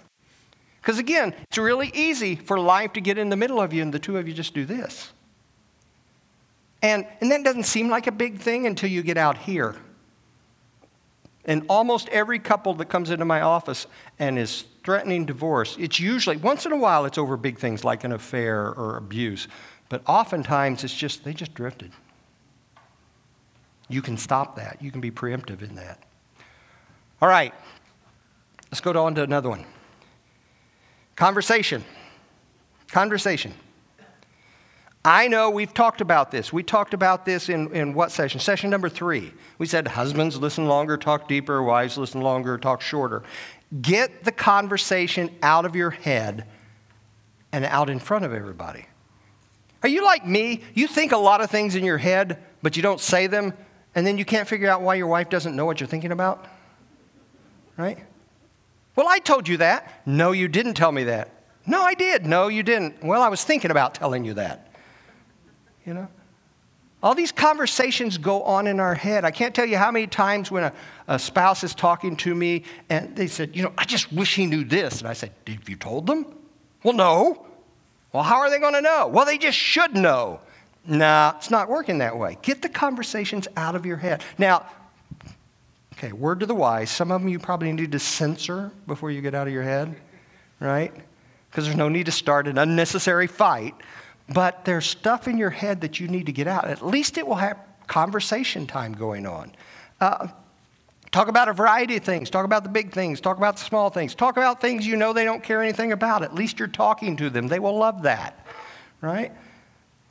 Because again, it's really easy for life to get in the middle of you and the two of you just do this. And, and that doesn't seem like a big thing until you get out here. And almost every couple that comes into my office and is threatening divorce, it's usually, once in a while, it's over big things like an affair or abuse. But oftentimes, it's just, they just drifted. You can stop that. You can be preemptive in that. All right, let's go on to another one. Conversation. Conversation. I know we've talked about this. We talked about this in, in what session? Session number three. We said husbands listen longer, talk deeper, wives listen longer, talk shorter. Get the conversation out of your head and out in front of everybody. Are you like me? You think a lot of things in your head, but you don't say them, and then you can't figure out why your wife doesn't know what you're thinking about? Right? Well, I told you that. No, you didn't tell me that. No, I did. No, you didn't. Well, I was thinking about telling you that. You know? All these conversations go on in our head. I can't tell you how many times when a, a, spouse is talking to me and they said, You know, I just wish he knew this. And I said, Did you told them? Well, no. Well, how are they going to know? Well, they just should know. Nah, it's not working that way. Get the conversations out of your head. Now, okay, word to the wise. Some of them you probably need to censor before you get out of your head, right? Because there's no need to start an unnecessary fight but there's stuff in your head that you need to get out. At least it will have conversation time going on. Uh, talk about a variety of things. Talk about the big things. Talk about the small things. Talk about things you know they don't care anything about. At least you're talking to them. They will love that, right?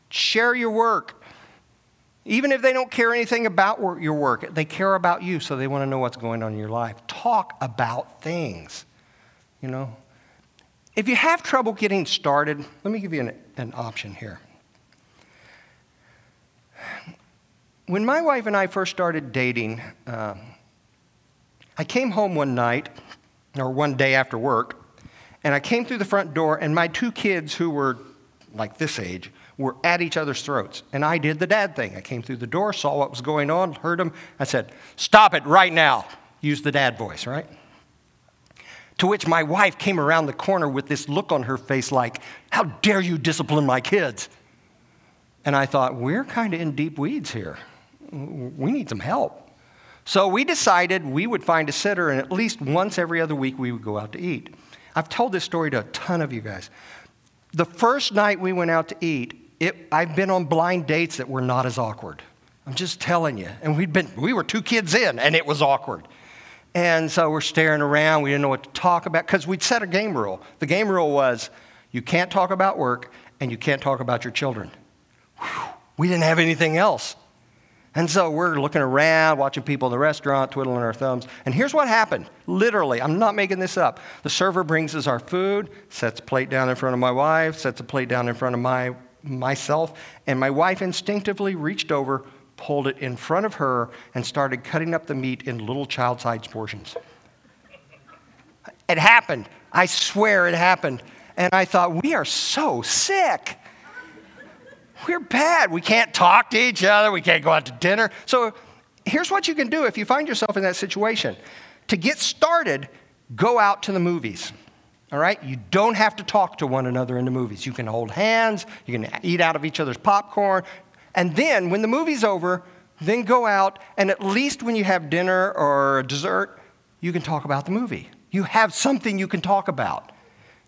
Share your work. Even if they don't care anything about your work, they care about you, so they want to know what's going on in your life. Talk about things, you know. If you have trouble getting started, let me give you an, an option here. When my wife and I first started dating, uh, I came home one night, or one day after work, and I came through the front door, and my two kids, who were like this age, were at each other's throats. And I did the dad thing. I came through the door, saw what was going on, heard them. I said, Stop it right now. Use the dad voice, right? To which my wife came around the corner with this look on her face like, How dare you discipline my kids? And I thought, We're kind of in deep weeds here. We need some help. So we decided we would find a sitter, and at least once every other week we would go out to eat. I've told this story to a ton of you guys. The first night we went out to eat, it, I've been on blind dates that were not as awkward. I'm just telling you. And we'd been, we were two kids in, and it was awkward. And so we're staring around. We didn't know what to talk about because we'd set a game rule. The game rule was you can't talk about work and you can't talk about your children. Whew, we didn't have anything else. And so we're looking around, watching people in the restaurant, twiddling our thumbs. And here's what happened literally, I'm not making this up. The server brings us our food, sets a plate down in front of my wife, sets a plate down in front of my, myself, and my wife instinctively reached over, pulled it in front of her, and started cutting up the meat in little child sized portions. It happened. I swear it happened. And I thought, we are so sick. We're bad. We can't talk to each other. We can't go out to dinner. So here's what you can do if you find yourself in that situation. To get started, go out to the movies. All right? You don't have to talk to one another in the movies. You can hold hands, you can eat out of each other's popcorn, and then when the movie's over, then go out, and at least when you have dinner or dessert, you can talk about the movie. You have something you can talk about.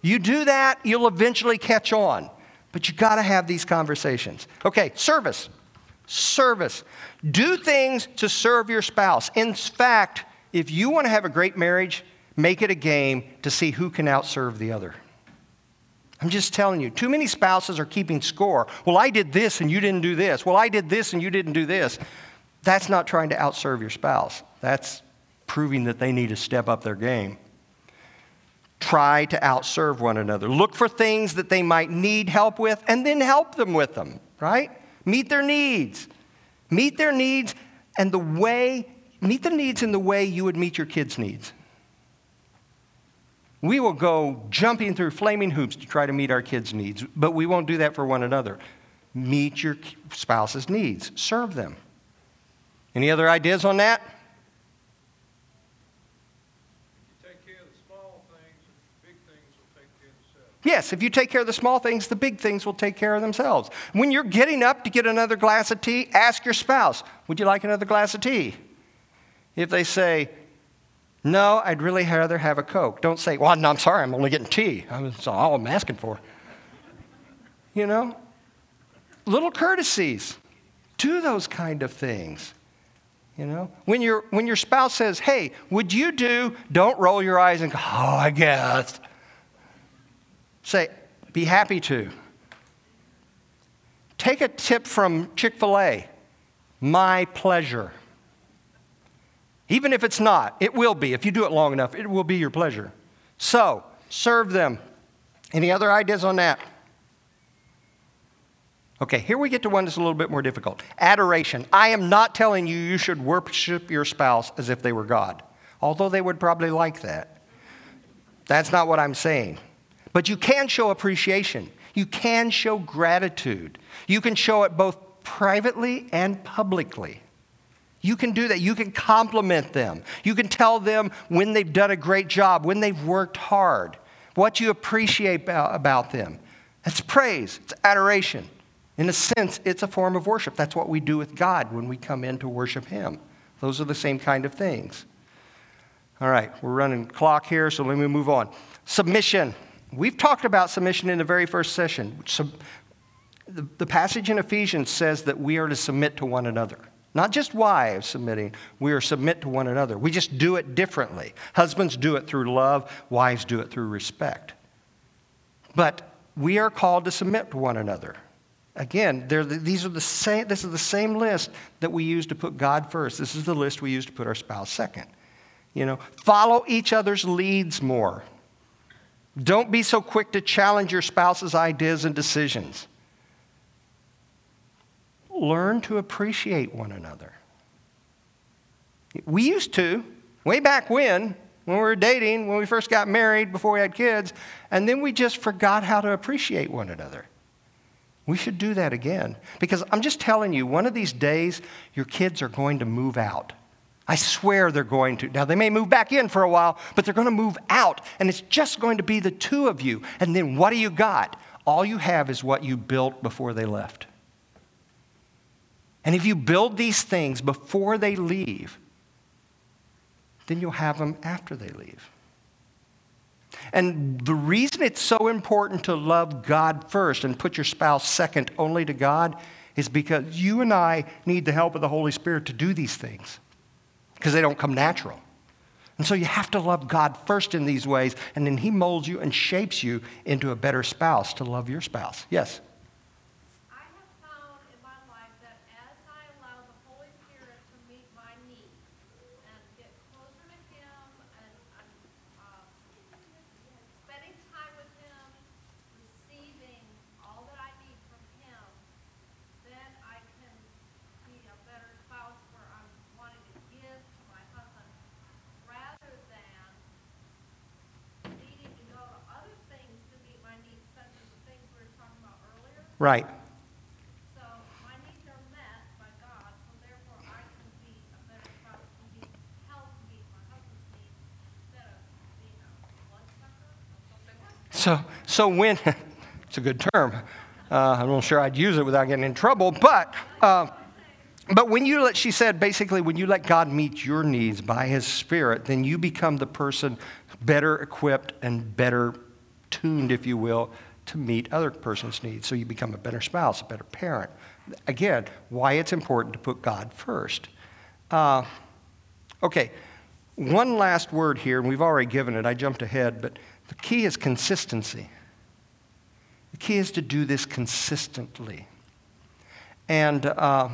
You do that, you'll eventually catch on. But you got to have these conversations. Okay, service. Service. Do things to serve your spouse. In fact, if you want to have a great marriage, make it a game to see who can outserve the other. I'm just telling you, too many spouses are keeping score. Well, I did this and you didn't do this. Well, I did this and you didn't do this. That's not trying to outserve your spouse. That's proving that they need to step up their game. Try to outserve one another. Look for things that they might need help with and then help them with them, right? Meet their needs. Meet their needs and the way, meet the needs in the way you would meet your kids' needs. We will go jumping through flaming hoops to try to meet our kids' needs, but we won't do that for one another. Meet your spouse's needs, serve them. Any other ideas on that? Yes, if you take care of the small things, the big things will take care of themselves. When you're getting up to get another glass of tea, ask your spouse, Would you like another glass of tea? If they say, No, I'd really rather have a Coke, don't say, Well, no, I'm sorry, I'm only getting tea. That's all I'm asking for. You know? Little courtesies. Do those kind of things. You know? When, your when your spouse says, Hey, would you do, don't roll your eyes and go, Oh, I guess. Say, be happy to. Take a tip from Chick fil A my pleasure. Even if it's not, it will be. If you do it long enough, it will be your pleasure. So, serve them. Any other ideas on that? Okay, here we get to one that's a little bit more difficult adoration. I am not telling you you should worship your spouse as if they were God, although they would probably like that. That's not what I'm saying. But you can show appreciation. You can show gratitude. You can show it both privately and publicly. You can do that. You can compliment them. You can tell them when they've done a great job, when they've worked hard, what you appreciate about them. That's praise, it's adoration. In a sense, it's a form of worship. That's what we do with God when we come in to worship Him. Those are the same kind of things. All right, we're running clock here, so let me move on. Submission. We've talked about submission in the very first session. The passage in Ephesians says that we are to submit to one another. Not just wives submitting, we are submit to one another. We just do it differently. Husbands do it through love, wives do it through respect. But we are called to submit to one another. Again, these are the same, this is the same list that we use to put God first. This is the list we use to put our spouse second. You know, follow each other's leads more. Don't be so quick to challenge your spouse's ideas and decisions. Learn to appreciate one another. We used to, way back when, when we were dating, when we first got married, before we had kids, and then we just forgot how to appreciate one another. We should do that again. Because I'm just telling you, one of these days, your kids are going to move out. I swear they're going to. Now, they may move back in for a while, but they're going to move out, and it's just going to be the two of you. And then what do you got? All you have is what you built before they left. And if you build these things before they leave, then you'll have them after they leave. And the reason it's so important to love God first and put your spouse second only to God is because you and I need the help of the Holy Spirit to do these things because they don't come natural. And so you have to love God first in these ways, and then He molds you and shapes you into a better spouse to love your spouse. Yes? Right. So my needs are met by God, so therefore I can be a better spouse and be, help meet my husband's needs instead of being a bloodsucker or something like that. So, so when, <laughs> it's a good term. Uh, I'm not sure I'd use it without getting in trouble, but. Uh, but when you let, she said basically, when you let God meet your needs by His Spirit, then you become the person better equipped and better tuned, if you will, to meet other person's needs. So you become a better spouse, a better parent. Again, why it's important to put God first. Uh, okay, one last word here, and we've already given it. I jumped ahead, but the key is consistency. The key is to do this consistently. And, uh,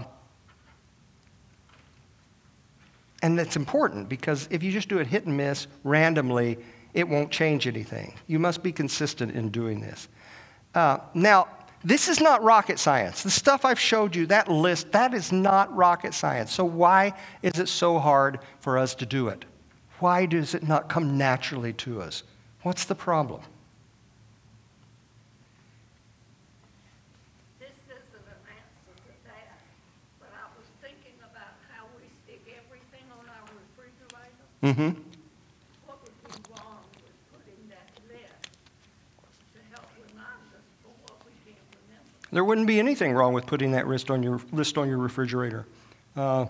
and that's important because if you just do it hit and miss randomly, it won't change anything. You must be consistent in doing this. Uh, now, this is not rocket science. The stuff I've showed you, that list, that is not rocket science. So, why is it so hard for us to do it? Why does it not come naturally to us? What's the problem? This isn't an answer to that, but I was thinking about how we stick everything on our refrigerator. Mm hmm. What would be wrong with putting that list to help There wouldn't be anything wrong with putting that list on your, list on your refrigerator. Uh,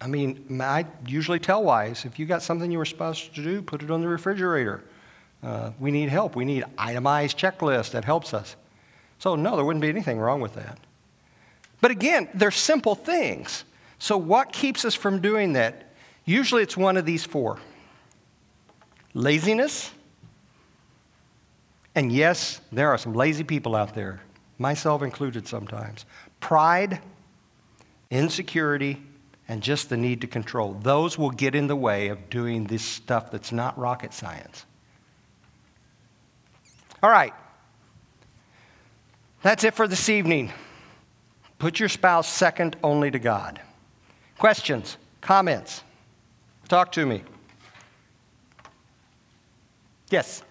I mean, I usually tell wives if you got something you were supposed to do, put it on the refrigerator. Uh, we need help. We need itemized checklist that helps us. So, no, there wouldn't be anything wrong with that. But again, they're simple things. So, what keeps us from doing that? Usually it's one of these four laziness. And yes, there are some lazy people out there, myself included sometimes. Pride, insecurity, and just the need to control. Those will get in the way of doing this stuff that's not rocket science. All right. That's it for this evening. Put your spouse second only to God. Questions? Comments? Talk to me. Yes.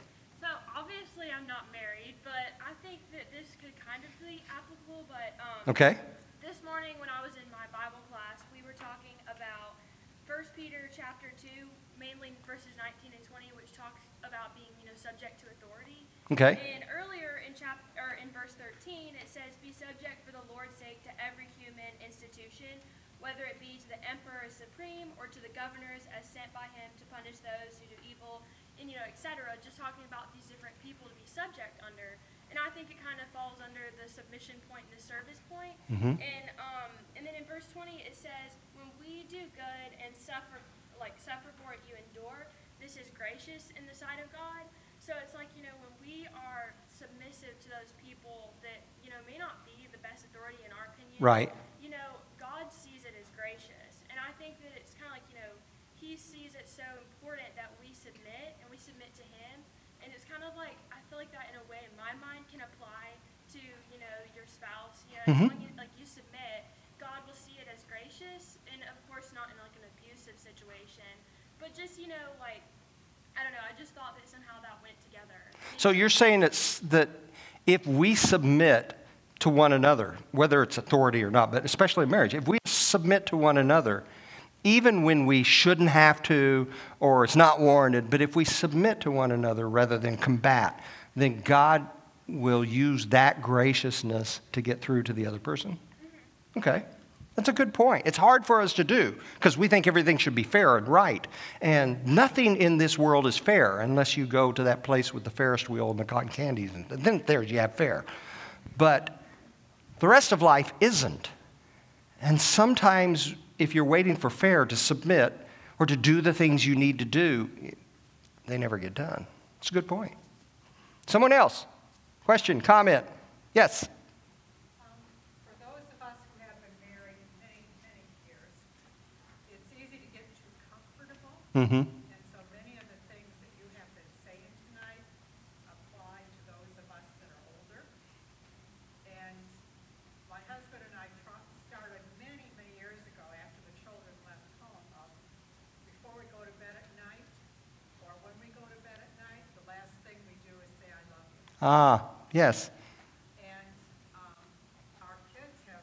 So obviously I'm not married, but I think that this could kind of be applicable. But um, Okay. this morning when I was in my Bible class, we were talking about 1 Peter chapter 2, mainly verses 19 and 20, which talks about being, you know, subject to authority. Okay. And earlier in chap or in verse 13, it says, "Be subject for the Lord's sake to every human institution, whether it be to the emperor as supreme or to the governors as sent by him to punish those who do evil, and you know, etc." Just talking about these different people to be subject under, and I think it kind of falls under the submission point and the service point. Mhm. And um, and then in verse 20 it says, "When we do good and suffer, like suffer for it, you endure. This is gracious in the sight of God." So it's like, you know, when we are submissive to those people that, you know, may not be the best authority in our opinion. Right. You know, God sees it as gracious. And I think that it's kind of like, you know, He sees it so important that we submit and we submit to Him. And it's kind of like, I feel like that in a way in my mind can apply to, you know, your spouse. You know, as Mhm. long as, like you submit, God will see it as gracious. And of course, not in like an abusive situation. But just, you know, like, I don't know. I just thought that somehow that went together. So you're saying it's that if we submit to one another, whether it's authority or not, but especially in marriage, if we submit to one another, even when we shouldn't have to or it's not warranted, but if we submit to one another rather than combat, then God will use that graciousness to get through to the other person? Okay. That's a good point. It's hard for us to do because we think everything should be fair and right. And nothing in this world is fair unless you go to that place with the Ferris wheel and the cotton candies. And then there you have fair. But the rest of life isn't. And sometimes, if you're waiting for fair to submit or to do the things you need to do, they never get done. It's a good point. Someone else? Question, comment? Yes. Um, For those of us who have been married many, many years, it's easy to get too comfortable. Mm-hmm. And so many of the things that you have been saying tonight apply to those of us that are older. And my husband and I tr- started many, many years ago after the children left home of before we go to bed at night or when we go to bed at night, the last thing we do is say, I love you. Ah, yes. And um, our kids have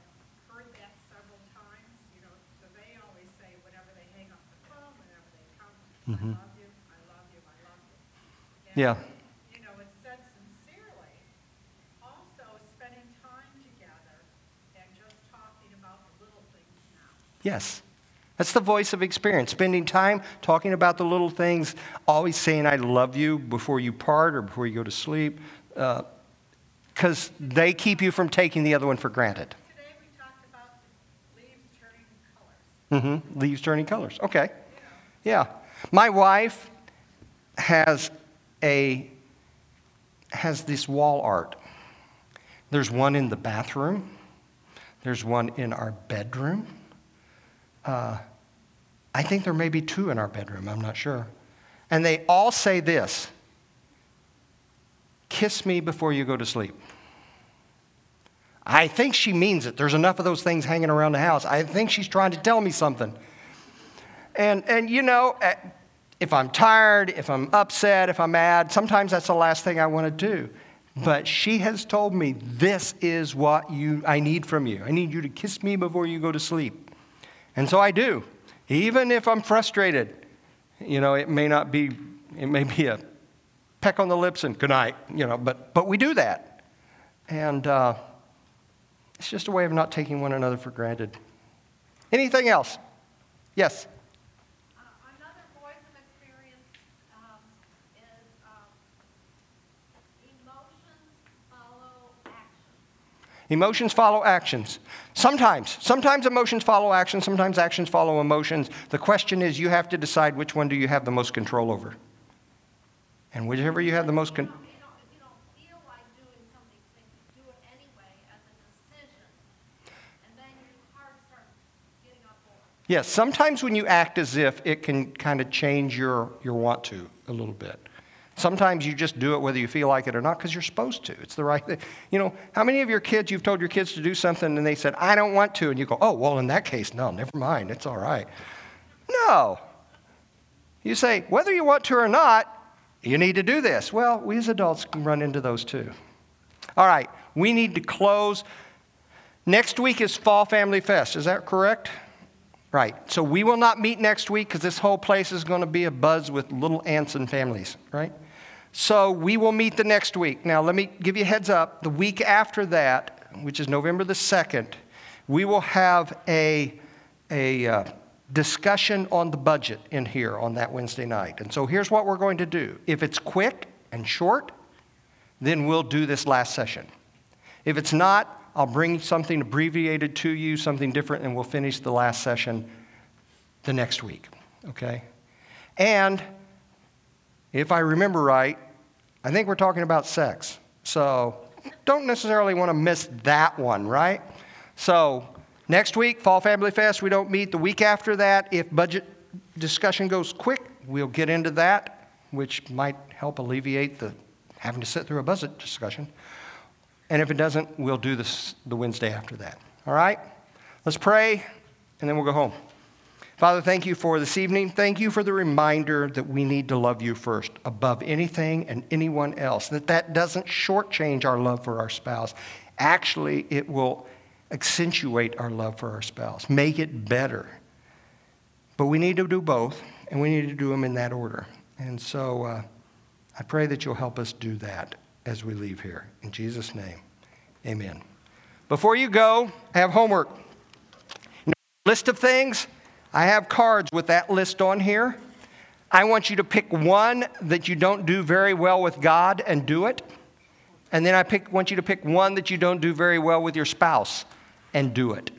heard that several times, you know, so they always say whenever they hang up the phone, whenever they come, I love you, I love you, I love you. And, Yeah. You know, it's said sincerely. Also, spending time together and just talking about the little things now. Yes. That's the voice of experience. Spending time talking about the little things, always saying, I love you before you part or before you go to sleep, because they keep you from taking the other one for granted. Today, we talked about leaves turning colors. Mm-hmm. Leaves turning colors. Okay. Yeah. My wife has a has this wall art. There's one in the bathroom. There's one in our bedroom. Uh, I think there may be two in our bedroom. I'm not sure. And they all say this Kiss me before you go to sleep. I think she means it. There's enough of those things hanging around the house. I think she's trying to tell me something. And, and you know, eh, if I'm tired, if I'm upset, if I'm mad, sometimes that's the last thing I want to do. But she has told me, this is what you, I need from you. I need you to kiss me before you go to sleep. And so I do. Even if I'm frustrated, you know, it may not be, it may be a peck on the lips and good night, you know, but, but we do that. And uh, It's just a way of not taking one another for granted. Anything else? Yes. Another Boysen experience um, is um, emotions follow action. Emotions follow actions. Sometimes. Sometimes emotions follow actions, sometimes actions follow emotions. The question is you have to decide which one do you have the most control over. And whichever you have the most You con- know, you don't, if you don't feel like doing something, then you do it anyway as a decision. And then your heart starts getting on board. Yes, sometimes when you act as if it can kind of change your, your want to a little bit. Sometimes you just do it whether you feel like it or not because you're supposed to. It's the right thing. You know, how many of your kids, you've told your kids to do something and they said, I don't want to, and you go, oh, well, in that case, no, never mind, it's all right. No. You say, whether you want to or not, you need to do this. Well, we as adults can run into those too. All right, we need to close. Next week is Fall Family Fest, is that correct? Right. So we will not meet next week because this whole place is going to be a buzz with little ants and families, right? So we will meet the next week. Now, let me give you a heads up. The week after that, which is November the 2nd, we will have a, a uh, discussion on the budget in here on that Wednesday night. And so here's what we're going to do. If it's quick and short, then we'll do this last session. If it's not, I'll bring something abbreviated to you, something different, and we'll finish the last session the next week. Okay? And if I remember right, I think we're talking about sex. So don't necessarily want to miss that one, right? So next week, Fall Family Fest, we don't meet. The week after that, if budget discussion goes quick, we'll get into that, which might help alleviate the having to sit through a budget discussion. And if it doesn't, we'll do this the Wednesday after that. All right? Let's pray, and then we'll go home. Father, thank you for this evening. Thank you for the reminder that we need to love you first above anything and anyone else. That that doesn't shortchange our love for our spouse. Actually, it will accentuate our love for our spouse, make it better. But we need to do both, and we need to do them in that order. And so uh, I pray that you'll help us do that as we leave here. In Jesus' name, amen. Before you go, I have homework. List of things. I have cards with that list on here. I want you to pick one that you don't do very well with God and do it. And then I pick, want you to pick one that you don't do very well with your spouse and do it.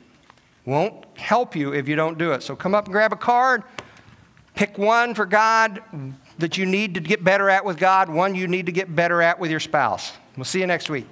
Won't help you if you don't do it. So come up and grab a card. Pick one for God that you need to get better at with God, one you need to get better at with your spouse. We'll see you next week.